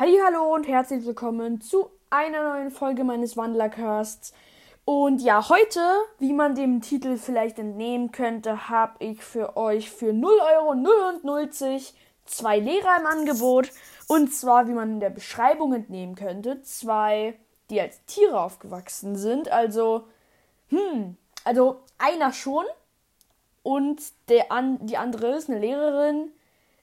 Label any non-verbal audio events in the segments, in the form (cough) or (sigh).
Hallo und herzlich willkommen zu einer neuen Folge meines Wandlercasts. Und ja, heute, wie man dem Titel vielleicht entnehmen könnte, habe ich für euch für 0 Euro 99 zwei Lehrer im Angebot. Und zwar, wie man in der Beschreibung entnehmen könnte, zwei, die als Tiere aufgewachsen sind. Also, hm, also einer schon und der an, die andere ist eine Lehrerin,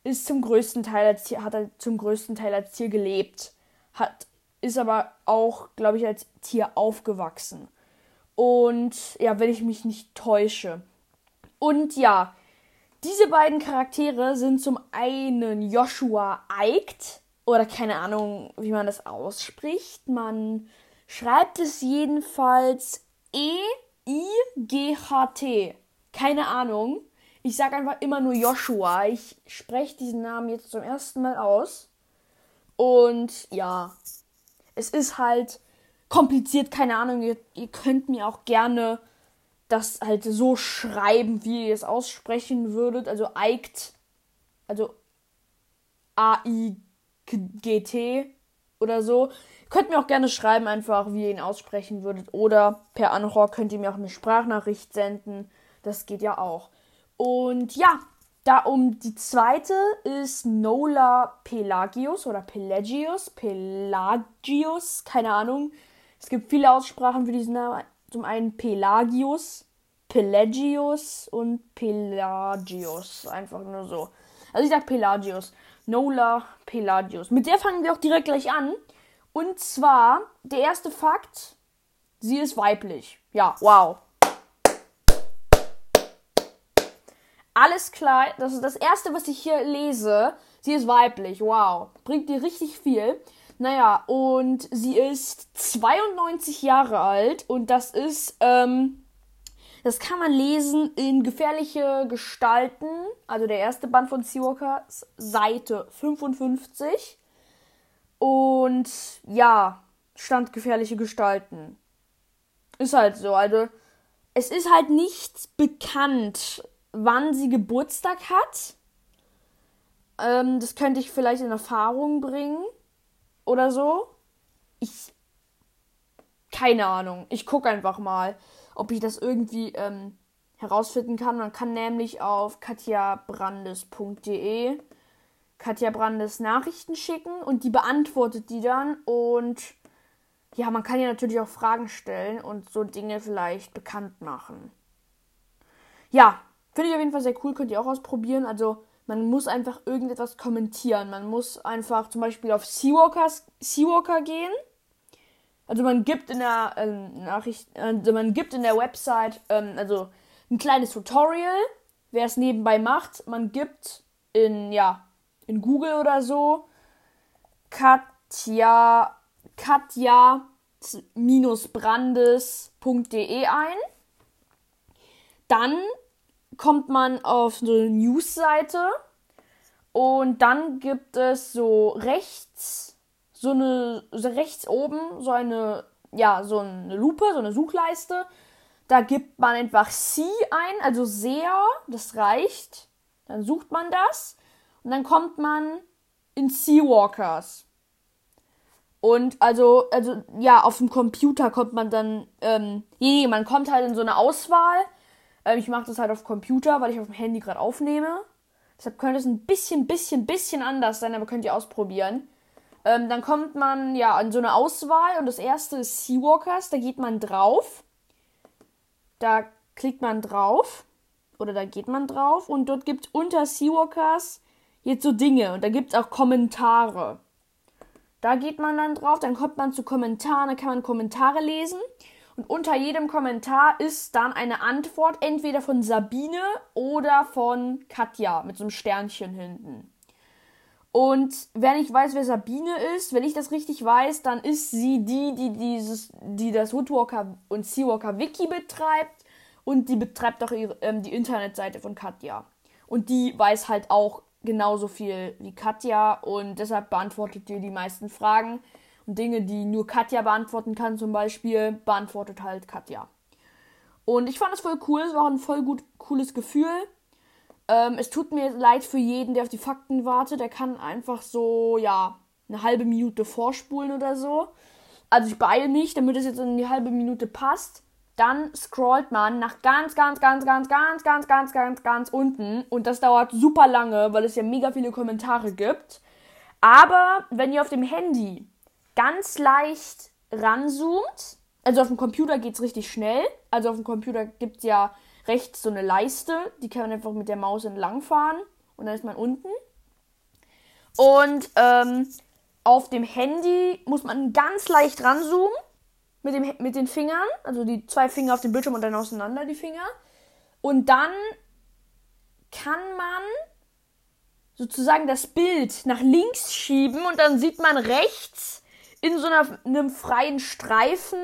ist zum größten Teil als Tier, hat er zum größten Teil als Tier gelebt, hat, ist aber auch, glaube ich, als Tier aufgewachsen. Und ja, wenn ich mich nicht täusche. Und ja, diese beiden Charaktere sind zum einen Joshua Eicht, oder keine Ahnung, wie man das ausspricht. Man schreibt es jedenfalls E-I-G-H-T. Keine Ahnung. Ich sage einfach immer nur Joshua. Ich spreche diesen Namen jetzt zum ersten Mal aus. Und ja, es ist halt kompliziert, keine Ahnung. Ihr, ihr könnt mir auch gerne das halt so schreiben, wie ihr es aussprechen würdet. Also Eikt, also A-I-G-T oder so. Könnt mir auch gerne schreiben, einfach wie ihr ihn aussprechen würdet. Oder per Anhor könnt ihr mir auch eine Sprachnachricht senden. Das geht ja auch. Und ja, da um die zweite ist Nola Pelagius oder Pelagius, Pelagius, keine Ahnung. Es gibt viele Aussprachen für diesen Namen. Zum einen Pelagius, Pelagius und Pelagius. Einfach nur so. Also ich sag Pelagius. Nola Pelagius. Mit der fangen wir auch direkt gleich an. Und zwar, der erste Fakt, sie ist weiblich. Ja, wow. Alles klar, das ist das erste, was ich hier lese. Sie ist weiblich, wow. Bringt dir richtig viel. Naja, und sie ist 92 Jahre alt und das ist, ähm, das kann man lesen in Gefährliche Gestalten, also der erste Band von Seawalker, Seite 55. Und ja, stand Gefährliche Gestalten. Ist halt so, also es ist halt nicht bekannt, wann sie Geburtstag hat. Ähm, das könnte ich vielleicht in Erfahrung bringen oder so. Ich. Keine Ahnung. Ich gucke einfach mal, ob ich das irgendwie ähm, herausfinden kann. Man kann nämlich auf katjabrandes.de Katja Brandes Nachrichten schicken und die beantwortet die dann. Und ja, man kann ja natürlich auch Fragen stellen und so Dinge vielleicht bekannt machen. Ja, Finde ich auf jeden Fall sehr cool, könnt ihr auch ausprobieren. Also man muss einfach irgendetwas kommentieren. Man muss einfach zum Beispiel auf Seawalkers, Seawalker gehen. Also man gibt in der ähm, Nachricht, also man gibt in der Website ähm, also ein kleines Tutorial, wer es nebenbei macht. Man gibt in ja in Google oder so Katja Katja brandes.de ein. Dann kommt man auf eine News-Seite und dann gibt es so rechts, so eine, so rechts oben, so eine, ja, so eine Lupe, so eine Suchleiste. Da gibt man einfach sie ein, also sehr, das reicht. Dann sucht man das und dann kommt man in Seawalkers. Und also, also, ja, auf dem Computer kommt man dann, ähm, nee, man kommt halt in so eine Auswahl ähm, ich mache das halt auf Computer, weil ich auf dem Handy gerade aufnehme. Deshalb könnte es ein bisschen, bisschen, bisschen anders sein, aber könnt ihr ausprobieren. Ähm, dann kommt man ja an so eine Auswahl und das erste ist Seawalkers. Da geht man drauf. Da klickt man drauf. Oder da geht man drauf. Und dort gibt es unter Seawalkers jetzt so Dinge. Und da gibt es auch Kommentare. Da geht man dann drauf. Dann kommt man zu Kommentaren. Da kann man Kommentare lesen. Und unter jedem Kommentar ist dann eine Antwort, entweder von Sabine oder von Katja mit so einem Sternchen hinten. Und wer nicht weiß, wer Sabine ist, wenn ich das richtig weiß, dann ist sie die, die dieses, die das Woodwalker und Seawalker Wiki betreibt und die betreibt auch ihre, ähm, die Internetseite von Katja. Und die weiß halt auch genauso viel wie Katja und deshalb beantwortet ihr die meisten Fragen. Und Dinge, die nur Katja beantworten kann, zum Beispiel, beantwortet halt Katja. Und ich fand das voll cool. Es war ein voll gut cooles Gefühl. Ähm, es tut mir leid für jeden, der auf die Fakten wartet. Der kann einfach so, ja, eine halbe Minute vorspulen oder so. Also ich beeile mich, damit es jetzt in die halbe Minute passt. Dann scrollt man nach ganz, ganz, ganz, ganz, ganz, ganz, ganz, ganz, ganz unten. Und das dauert super lange, weil es ja mega viele Kommentare gibt. Aber wenn ihr auf dem Handy ganz leicht ranzoomt, also auf dem Computer geht es richtig schnell. Also auf dem Computer gibt es ja rechts so eine Leiste, die kann man einfach mit der Maus entlangfahren und dann ist man unten. Und ähm, auf dem Handy muss man ganz leicht ranzoomen mit, dem, mit den Fingern, also die zwei Finger auf dem Bildschirm und dann auseinander die Finger. Und dann kann man sozusagen das Bild nach links schieben und dann sieht man rechts in so einer, einem freien Streifen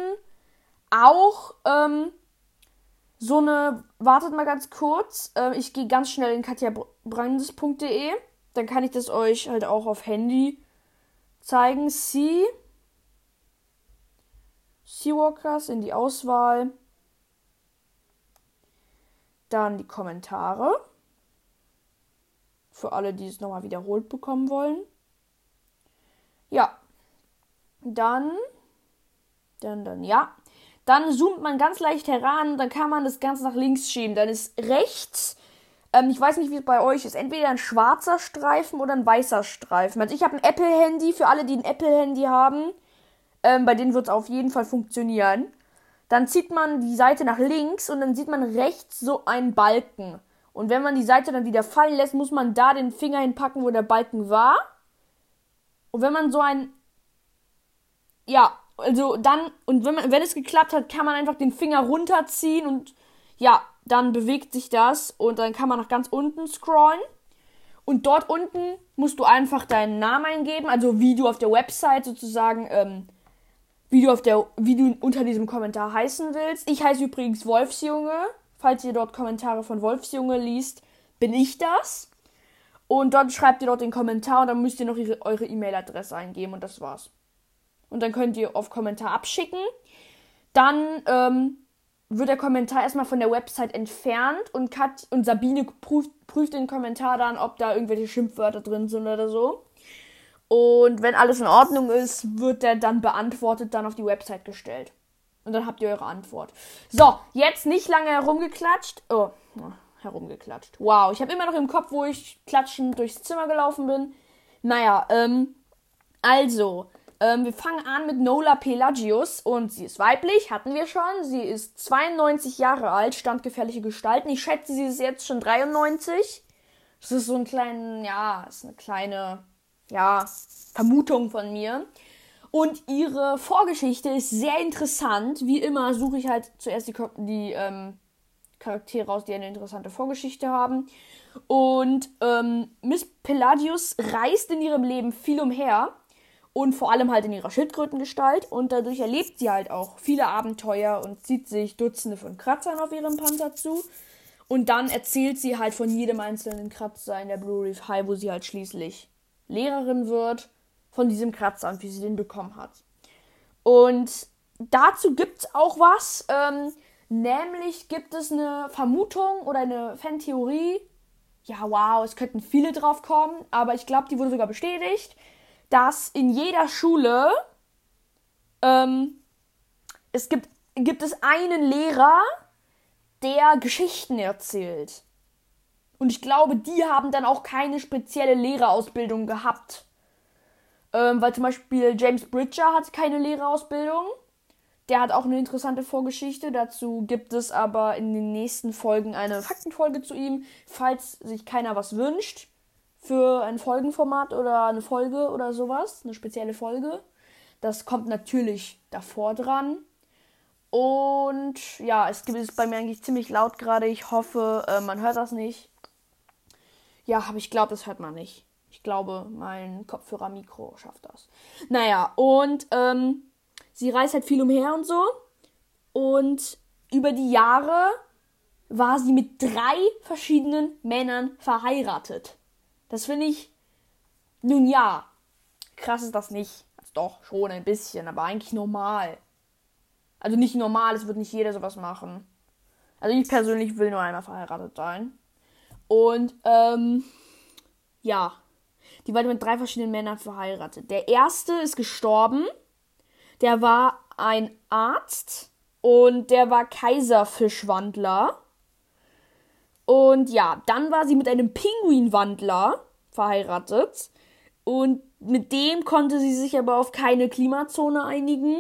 auch ähm, so eine, wartet mal ganz kurz, äh, ich gehe ganz schnell in katjabrandes.de, dann kann ich das euch halt auch auf Handy zeigen. Sie Seawalkers in die Auswahl. Dann die Kommentare. Für alle, die es nochmal wiederholt bekommen wollen. Ja. Dann. Dann, dann, ja. Dann zoomt man ganz leicht heran, dann kann man das Ganze nach links schieben. Dann ist rechts, ähm, ich weiß nicht, wie es bei euch ist, entweder ein schwarzer Streifen oder ein weißer Streifen. Also ich habe ein Apple-Handy, für alle, die ein Apple-Handy haben, ähm, bei denen wird es auf jeden Fall funktionieren. Dann zieht man die Seite nach links und dann sieht man rechts so einen Balken. Und wenn man die Seite dann wieder fallen lässt, muss man da den Finger hinpacken, wo der Balken war. Und wenn man so ein. Ja, also dann. Und wenn, man, wenn es geklappt hat, kann man einfach den Finger runterziehen und ja, dann bewegt sich das und dann kann man nach ganz unten scrollen. Und dort unten musst du einfach deinen Namen eingeben, also wie du auf der Website sozusagen ähm, wie du, auf der, wie du unter diesem Kommentar heißen willst. Ich heiße übrigens Wolfsjunge. Falls ihr dort Kommentare von Wolfsjunge liest, bin ich das. Und dort schreibt ihr dort den Kommentar und dann müsst ihr noch ihre, eure E-Mail-Adresse eingeben und das war's. Und dann könnt ihr auf Kommentar abschicken. Dann ähm, wird der Kommentar erstmal von der Website entfernt und Kat und Sabine prüft, prüft den Kommentar dann, ob da irgendwelche Schimpfwörter drin sind oder so. Und wenn alles in Ordnung ist, wird der dann beantwortet, dann auf die Website gestellt. Und dann habt ihr eure Antwort. So, jetzt nicht lange herumgeklatscht. Oh, herumgeklatscht. Wow, ich habe immer noch im Kopf, wo ich klatschend durchs Zimmer gelaufen bin. Naja, ähm, also, ähm, wir fangen an mit Nola Pelagius und sie ist weiblich, hatten wir schon. Sie ist 92 Jahre alt, standgefährliche Gestalten. Ich schätze, sie ist jetzt schon 93. Das ist so ein kleiner, ja, ist eine kleine ja, Vermutung von mir. Und ihre Vorgeschichte ist sehr interessant. Wie immer suche ich halt zuerst die, die ähm, Charaktere aus, die eine interessante Vorgeschichte haben. Und ähm, Miss Pelagius reist in ihrem Leben viel umher. Und vor allem halt in ihrer Schildkrötengestalt. Und dadurch erlebt sie halt auch viele Abenteuer und zieht sich Dutzende von Kratzern auf ihrem Panzer zu. Und dann erzählt sie halt von jedem einzelnen Kratzer in der Blue Reef High, wo sie halt schließlich Lehrerin wird von diesem Kratzer und wie sie den bekommen hat. Und dazu gibt es auch was, ähm, nämlich gibt es eine Vermutung oder eine Fantheorie. Ja, wow, es könnten viele drauf kommen, aber ich glaube, die wurde sogar bestätigt, dass in jeder Schule ähm, es gibt, gibt es einen Lehrer, der Geschichten erzählt. Und ich glaube, die haben dann auch keine spezielle Lehrerausbildung gehabt. Ähm, weil zum Beispiel James Bridger hat keine Lehrerausbildung. Der hat auch eine interessante Vorgeschichte. Dazu gibt es aber in den nächsten Folgen eine Faktenfolge zu ihm, falls sich keiner was wünscht. Für ein Folgenformat oder eine Folge oder sowas. Eine spezielle Folge. Das kommt natürlich davor dran. Und ja, es es bei mir eigentlich ziemlich laut gerade. Ich hoffe, äh, man hört das nicht. Ja, aber ich glaube, das hört man nicht. Ich glaube, mein Kopfhörer-Mikro schafft das. Naja, und ähm, sie reist halt viel umher und so. Und über die Jahre war sie mit drei verschiedenen Männern verheiratet. Das finde ich, nun ja, krass ist das nicht. Also doch, schon ein bisschen, aber eigentlich normal. Also nicht normal, es wird nicht jeder sowas machen. Also ich persönlich will nur einmal verheiratet sein. Und ähm, ja, Die war mit drei verschiedenen Männern verheiratet. Der erste ist gestorben. Der war ein Arzt und der war Kaiserfischwandler. Und ja, dann war sie mit einem Pinguinwandler verheiratet. Und mit dem konnte sie sich aber auf keine Klimazone einigen.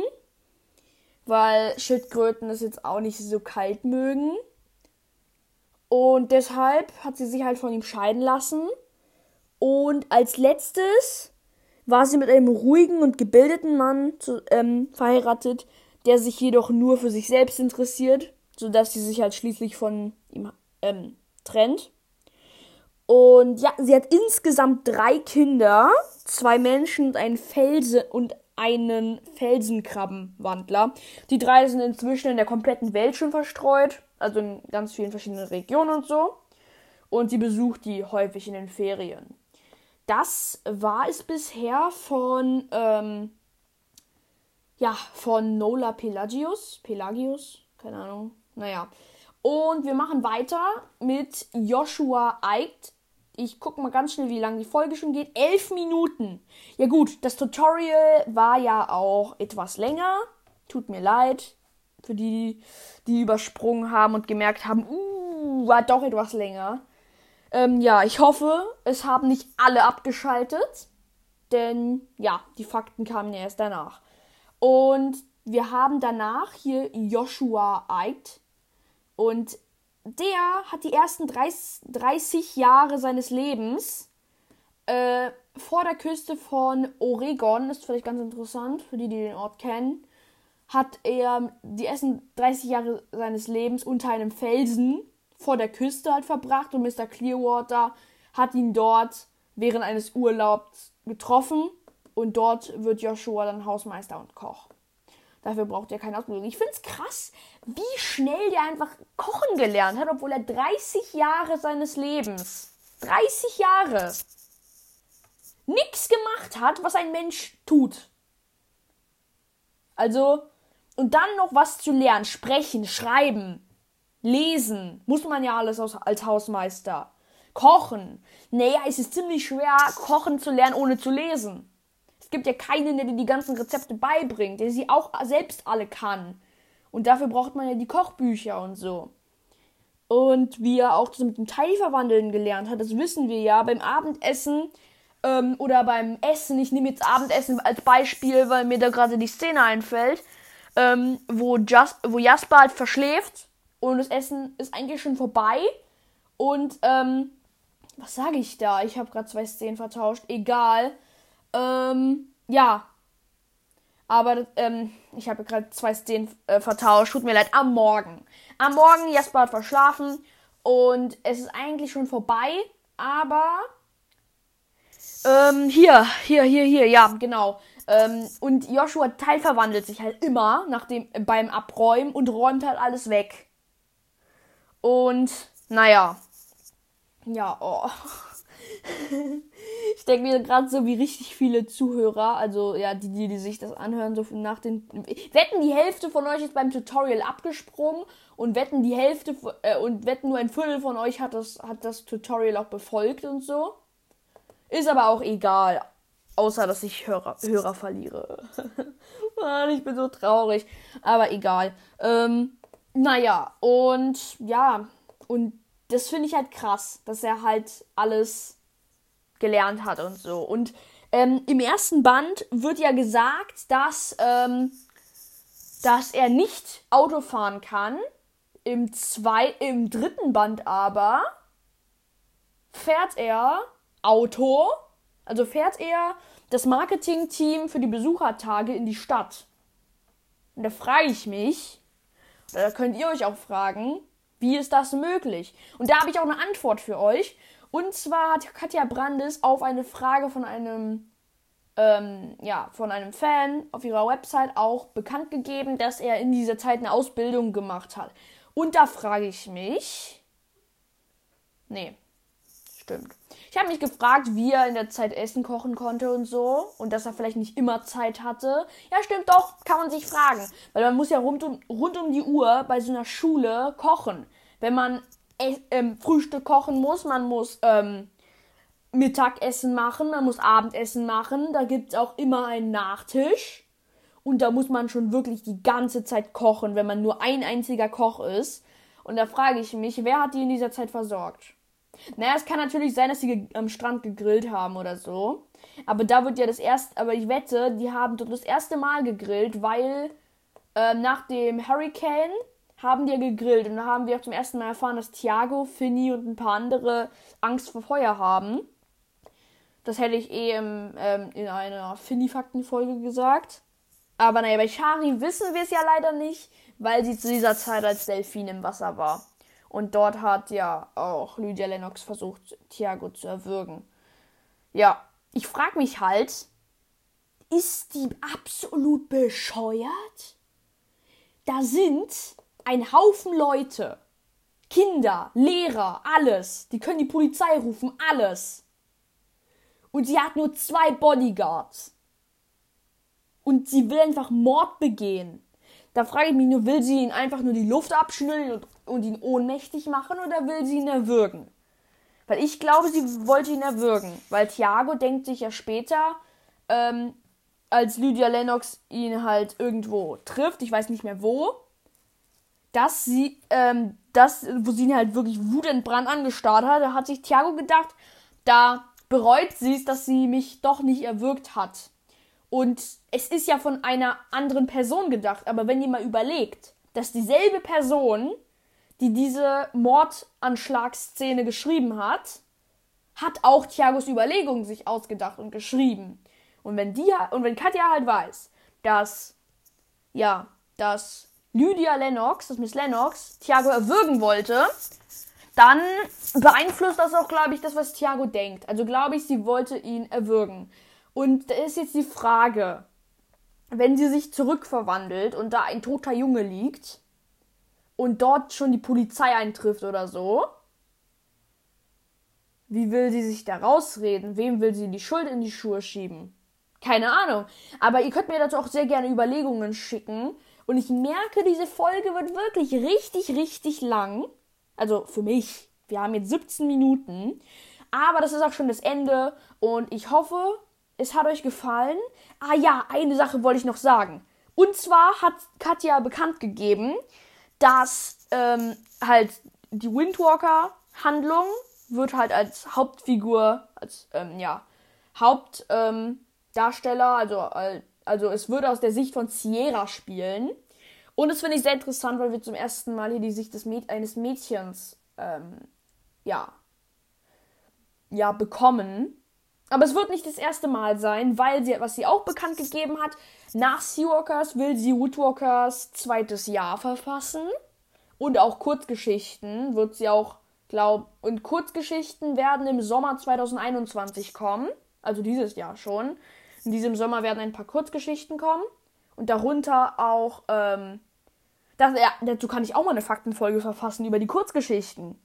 Weil Schildkröten es jetzt auch nicht so kalt mögen. Und deshalb hat sie sich halt von ihm scheiden lassen. Und als letztes war sie mit einem ruhigen und gebildeten Mann zu, ähm, verheiratet, der sich jedoch nur für sich selbst interessiert, sodass sie sich halt schließlich von ihm ähm, trennt. Und ja, sie hat insgesamt drei Kinder, zwei Menschen und einen Felsen und einen Felsenkrabbenwandler. Die drei sind inzwischen in der kompletten Welt schon verstreut, also in ganz vielen verschiedenen Regionen und so. Und sie besucht die häufig in den Ferien. Das war es bisher von ähm, ja, von Nola Pelagius. Pelagius? Keine Ahnung. Naja. Und wir machen weiter mit Joshua Eicht. Ich gucke mal ganz schnell, wie lange die Folge schon geht. Elf Minuten. Ja gut, das Tutorial war ja auch etwas länger. Tut mir leid für die, die übersprungen haben und gemerkt haben, uh, war doch etwas länger. Ähm, ja, ich hoffe, es haben nicht alle abgeschaltet. Denn ja, die Fakten kamen ja erst danach. Und wir haben danach hier Joshua Eicht. Und der hat die ersten 30, 30 Jahre seines Lebens äh, vor der Küste von Oregon, ist vielleicht ganz interessant für die, die den Ort kennen, hat er die ersten 30 Jahre seines Lebens unter einem Felsen vor der Küste halt verbracht und Mr. Clearwater hat ihn dort während eines Urlaubs getroffen und dort wird Joshua dann Hausmeister und Koch. Dafür braucht er keine Ausbildung. Ich finde es krass, wie schnell der einfach kochen gelernt hat, obwohl er 30 Jahre seines Lebens, 30 Jahre, nichts gemacht hat, was ein Mensch tut. Also, und dann noch was zu lernen, sprechen, schreiben, lesen, muss man ja alles als Hausmeister. Kochen. Naja, es ist ziemlich schwer, kochen zu lernen, ohne zu lesen gibt ja keinen, der dir die ganzen Rezepte beibringt, der sie auch selbst alle kann. Und dafür braucht man ja die Kochbücher und so. Und wie er auch das mit dem Teilverwandeln gelernt hat, das wissen wir ja beim Abendessen ähm, oder beim Essen. Ich nehme jetzt Abendessen als Beispiel, weil mir da gerade die Szene einfällt, ähm, wo, Just, wo Jasper halt verschläft und das Essen ist eigentlich schon vorbei. Und ähm, was sage ich da? Ich habe gerade zwei Szenen vertauscht. Egal. Ähm, ja. Aber ähm, ich habe gerade zwei Szenen äh, vertauscht. Tut mir leid. Am Morgen. Am Morgen, Jasper hat verschlafen. Und es ist eigentlich schon vorbei. Aber. Ähm, hier, hier, hier, hier, ja, genau. Ähm, und Joshua teilverwandelt sich halt immer nach dem, beim Abräumen und räumt halt alles weg. Und, naja. Ja, oh. (laughs) ich denke mir gerade so, wie richtig viele Zuhörer, also ja, die, die, die sich das anhören, so nach den. Wetten, die Hälfte von euch ist beim Tutorial abgesprungen und wetten, die Hälfte äh, und wetten, nur ein Viertel von euch hat das, hat das Tutorial auch befolgt und so. Ist aber auch egal. Außer, dass ich Hörer, Hörer verliere. (laughs) ich bin so traurig. Aber egal. Ähm, naja, und ja, und das finde ich halt krass, dass er halt alles gelernt hat und so. Und ähm, im ersten Band wird ja gesagt, dass, ähm, dass er nicht Auto fahren kann. Im, zwei, Im dritten Band aber fährt er Auto, also fährt er das Marketingteam für die Besuchertage in die Stadt. Und da frage ich mich, da könnt ihr euch auch fragen, wie ist das möglich? Und da habe ich auch eine Antwort für euch. Und zwar hat Katja Brandes auf eine Frage von einem, ähm, ja, von einem Fan auf ihrer Website auch bekannt gegeben, dass er in dieser Zeit eine Ausbildung gemacht hat. Und da frage ich mich. Nee, stimmt. Ich habe mich gefragt, wie er in der Zeit Essen kochen konnte und so. Und dass er vielleicht nicht immer Zeit hatte. Ja, stimmt doch, kann man sich fragen. Weil man muss ja rund um, rund um die Uhr bei so einer Schule kochen. Wenn man ähm, Frühstück kochen muss, man muss ähm, Mittagessen machen, man muss Abendessen machen, da gibt es auch immer einen Nachtisch. Und da muss man schon wirklich die ganze Zeit kochen, wenn man nur ein einziger Koch ist. Und da frage ich mich, wer hat die in dieser Zeit versorgt? Naja, es kann natürlich sein, dass sie am Strand gegrillt haben oder so. Aber da wird ja das erste, aber ich wette, die haben dort das erste Mal gegrillt, weil äh, nach dem Hurricane haben die ja gegrillt. Und da haben wir auch zum ersten Mal erfahren, dass Thiago, Finny und ein paar andere Angst vor Feuer haben. Das hätte ich eh im, ähm, in einer Finny-Fakten-Folge gesagt. Aber naja, bei Shari wissen wir es ja leider nicht, weil sie zu dieser Zeit als Delfin im Wasser war. Und dort hat ja auch Lydia Lennox versucht, Thiago zu erwürgen. Ja, ich frage mich halt, ist die absolut bescheuert? Da sind ein Haufen Leute, Kinder, Lehrer, alles. Die können die Polizei rufen, alles. Und sie hat nur zwei Bodyguards. Und sie will einfach Mord begehen. Da frage ich mich nur, will sie ihn einfach nur die Luft abschnüren und, und ihn ohnmächtig machen oder will sie ihn erwürgen? Weil ich glaube, sie wollte ihn erwürgen. Weil Thiago denkt sich ja später, ähm, als Lydia Lennox ihn halt irgendwo trifft, ich weiß nicht mehr wo, dass sie, ähm, das, wo sie ihn halt wirklich wutentbrannt angestarrt hat, da hat sich Thiago gedacht, da bereut sie es, dass sie mich doch nicht erwürgt hat. Und es ist ja von einer anderen Person gedacht, aber wenn ihr mal überlegt, dass dieselbe Person, die diese Mordanschlagsszene geschrieben hat, hat auch Thiagos Überlegungen sich ausgedacht und geschrieben. Und wenn die und wenn Katja halt weiß, dass ja, dass Lydia Lennox, dass Miss Lennox Thiago erwürgen wollte, dann beeinflusst das auch, glaube ich, das, was Thiago denkt. Also glaube ich, sie wollte ihn erwürgen. Und da ist jetzt die Frage, wenn sie sich zurückverwandelt und da ein toter Junge liegt und dort schon die Polizei eintrifft oder so, wie will sie sich da rausreden? Wem will sie die Schuld in die Schuhe schieben? Keine Ahnung. Aber ihr könnt mir dazu auch sehr gerne Überlegungen schicken. Und ich merke, diese Folge wird wirklich richtig, richtig lang. Also für mich. Wir haben jetzt 17 Minuten. Aber das ist auch schon das Ende. Und ich hoffe, es hat euch gefallen. Ah ja, eine Sache wollte ich noch sagen. Und zwar hat Katja bekannt gegeben, dass ähm, halt die Windwalker-Handlung wird halt als Hauptfigur, als ähm, ja, Hauptdarsteller, ähm, also, also es würde aus der Sicht von Sierra spielen. Und das finde ich sehr interessant, weil wir zum ersten Mal hier die Sicht des Mäd eines Mädchens ähm, ja, ja, bekommen. Aber es wird nicht das erste Mal sein, weil sie, was sie auch bekannt gegeben hat, nach Seawalkers will sie Woodwalkers zweites Jahr verfassen. Und auch Kurzgeschichten wird sie auch, glaub, und Kurzgeschichten werden im Sommer 2021 kommen. Also dieses Jahr schon. In diesem Sommer werden ein paar Kurzgeschichten kommen. Und darunter auch, ähm, das, ja, dazu kann ich auch mal eine Faktenfolge verfassen über die Kurzgeschichten.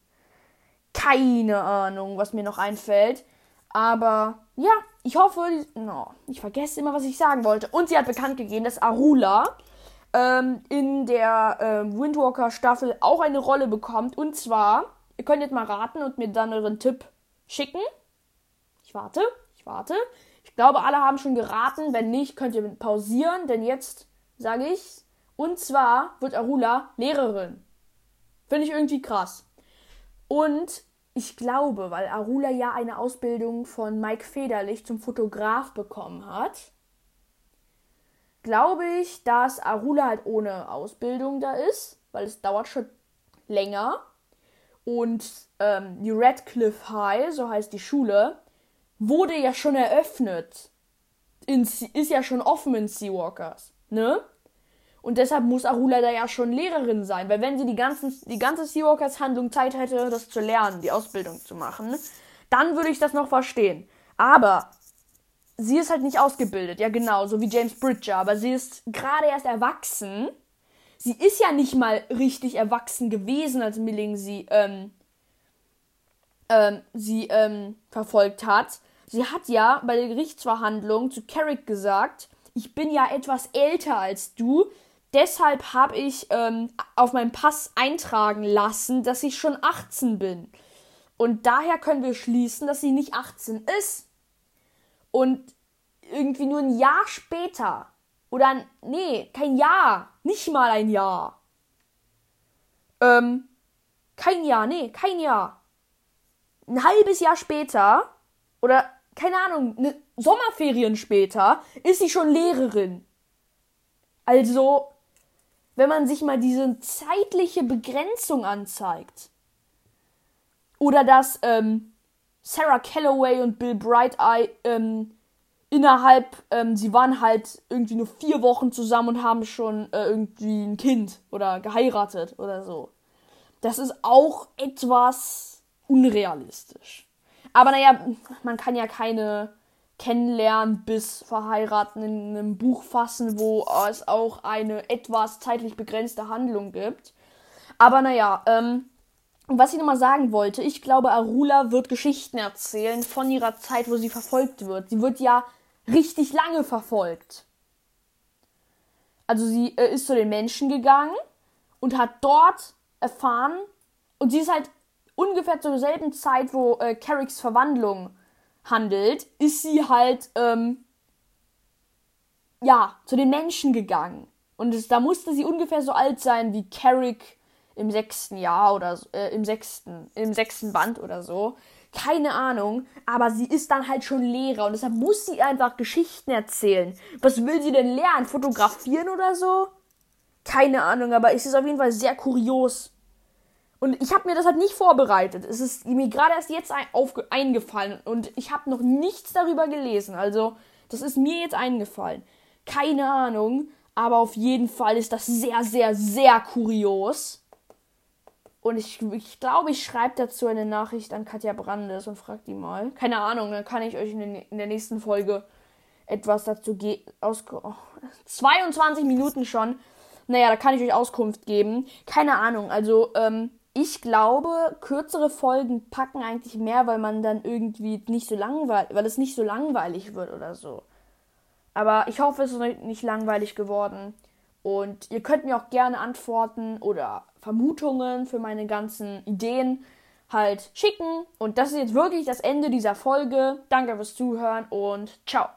Keine Ahnung, was mir noch einfällt. Aber ja, ich hoffe, no, ich vergesse immer, was ich sagen wollte. Und sie hat bekannt gegeben, dass Arula ähm, in der ähm, Windwalker Staffel auch eine Rolle bekommt. Und zwar, ihr könnt jetzt mal raten und mir dann euren Tipp schicken. Ich warte, ich warte. Ich glaube, alle haben schon geraten. Wenn nicht, könnt ihr pausieren, denn jetzt sage ich. Und zwar wird Arula Lehrerin. Finde ich irgendwie krass. Und ich glaube, weil Arula ja eine Ausbildung von Mike Federlich zum Fotograf bekommen hat, glaube ich, dass Arula halt ohne Ausbildung da ist, weil es dauert schon länger. Und ähm, die Radcliffe High, so heißt die Schule, wurde ja schon eröffnet. In, ist ja schon offen in Seawalkers, ne? Und deshalb muss Arula da ja schon Lehrerin sein, weil wenn sie die, ganzen, die ganze Seawalkers Handlung Zeit hätte, das zu lernen, die Ausbildung zu machen, dann würde ich das noch verstehen. Aber sie ist halt nicht ausgebildet, ja genau, so wie James Bridger, aber sie ist gerade erst erwachsen. Sie ist ja nicht mal richtig erwachsen gewesen, als Milling sie, ähm, ähm, sie, ähm, verfolgt hat. Sie hat ja bei der Gerichtsverhandlung zu Carrick gesagt, ich bin ja etwas älter als du, Deshalb habe ich ähm, auf meinem Pass eintragen lassen, dass ich schon 18 bin. Und daher können wir schließen, dass sie nicht 18 ist. Und irgendwie nur ein Jahr später. Oder, nee, kein Jahr. Nicht mal ein Jahr. Ähm, kein Jahr, nee, kein Jahr. Ein halbes Jahr später. Oder, keine Ahnung, ne Sommerferien später ist sie schon Lehrerin. Also, wenn man sich mal diese zeitliche Begrenzung anzeigt. Oder dass ähm, Sarah Calloway und Bill Bright Eye ähm, innerhalb, ähm, sie waren halt irgendwie nur vier Wochen zusammen und haben schon äh, irgendwie ein Kind oder geheiratet oder so. Das ist auch etwas unrealistisch. Aber naja, man kann ja keine kennenlernen bis verheiraten in einem Buch fassen, wo es auch eine etwas zeitlich begrenzte Handlung gibt. Aber naja, ähm, was ich nochmal sagen wollte, ich glaube, Arula wird Geschichten erzählen von ihrer Zeit, wo sie verfolgt wird. Sie wird ja richtig lange verfolgt. Also sie äh, ist zu den Menschen gegangen und hat dort erfahren, und sie ist halt ungefähr zur selben Zeit, wo äh, Carricks Verwandlung handelt, ist sie halt, ähm, ja, zu den Menschen gegangen. Und es, da musste sie ungefähr so alt sein wie Carrick im sechsten Jahr oder äh, im sechsten, im sechsten Band oder so. Keine Ahnung, aber sie ist dann halt schon Lehrer und deshalb muss sie einfach Geschichten erzählen. Was will sie denn lernen? Fotografieren oder so? Keine Ahnung, aber es ist auf jeden Fall sehr kurios. Und ich habe mir das halt nicht vorbereitet. Es ist mir gerade erst jetzt ein, eingefallen und ich habe noch nichts darüber gelesen. Also, das ist mir jetzt eingefallen. Keine Ahnung, aber auf jeden Fall ist das sehr, sehr, sehr kurios. Und ich, ich glaube, ich schreibe dazu eine Nachricht an Katja Brandes und frage die mal. Keine Ahnung, dann kann ich euch in, den, in der nächsten Folge etwas dazu geben. Oh, 22 Minuten schon. Naja, da kann ich euch Auskunft geben. Keine Ahnung, also, ähm, ich glaube, kürzere Folgen packen eigentlich mehr, weil man dann irgendwie nicht so langweilig, weil es nicht so langweilig wird oder so. Aber ich hoffe, es ist nicht langweilig geworden. Und ihr könnt mir auch gerne Antworten oder Vermutungen für meine ganzen Ideen halt schicken. Und das ist jetzt wirklich das Ende dieser Folge. Danke fürs Zuhören und ciao.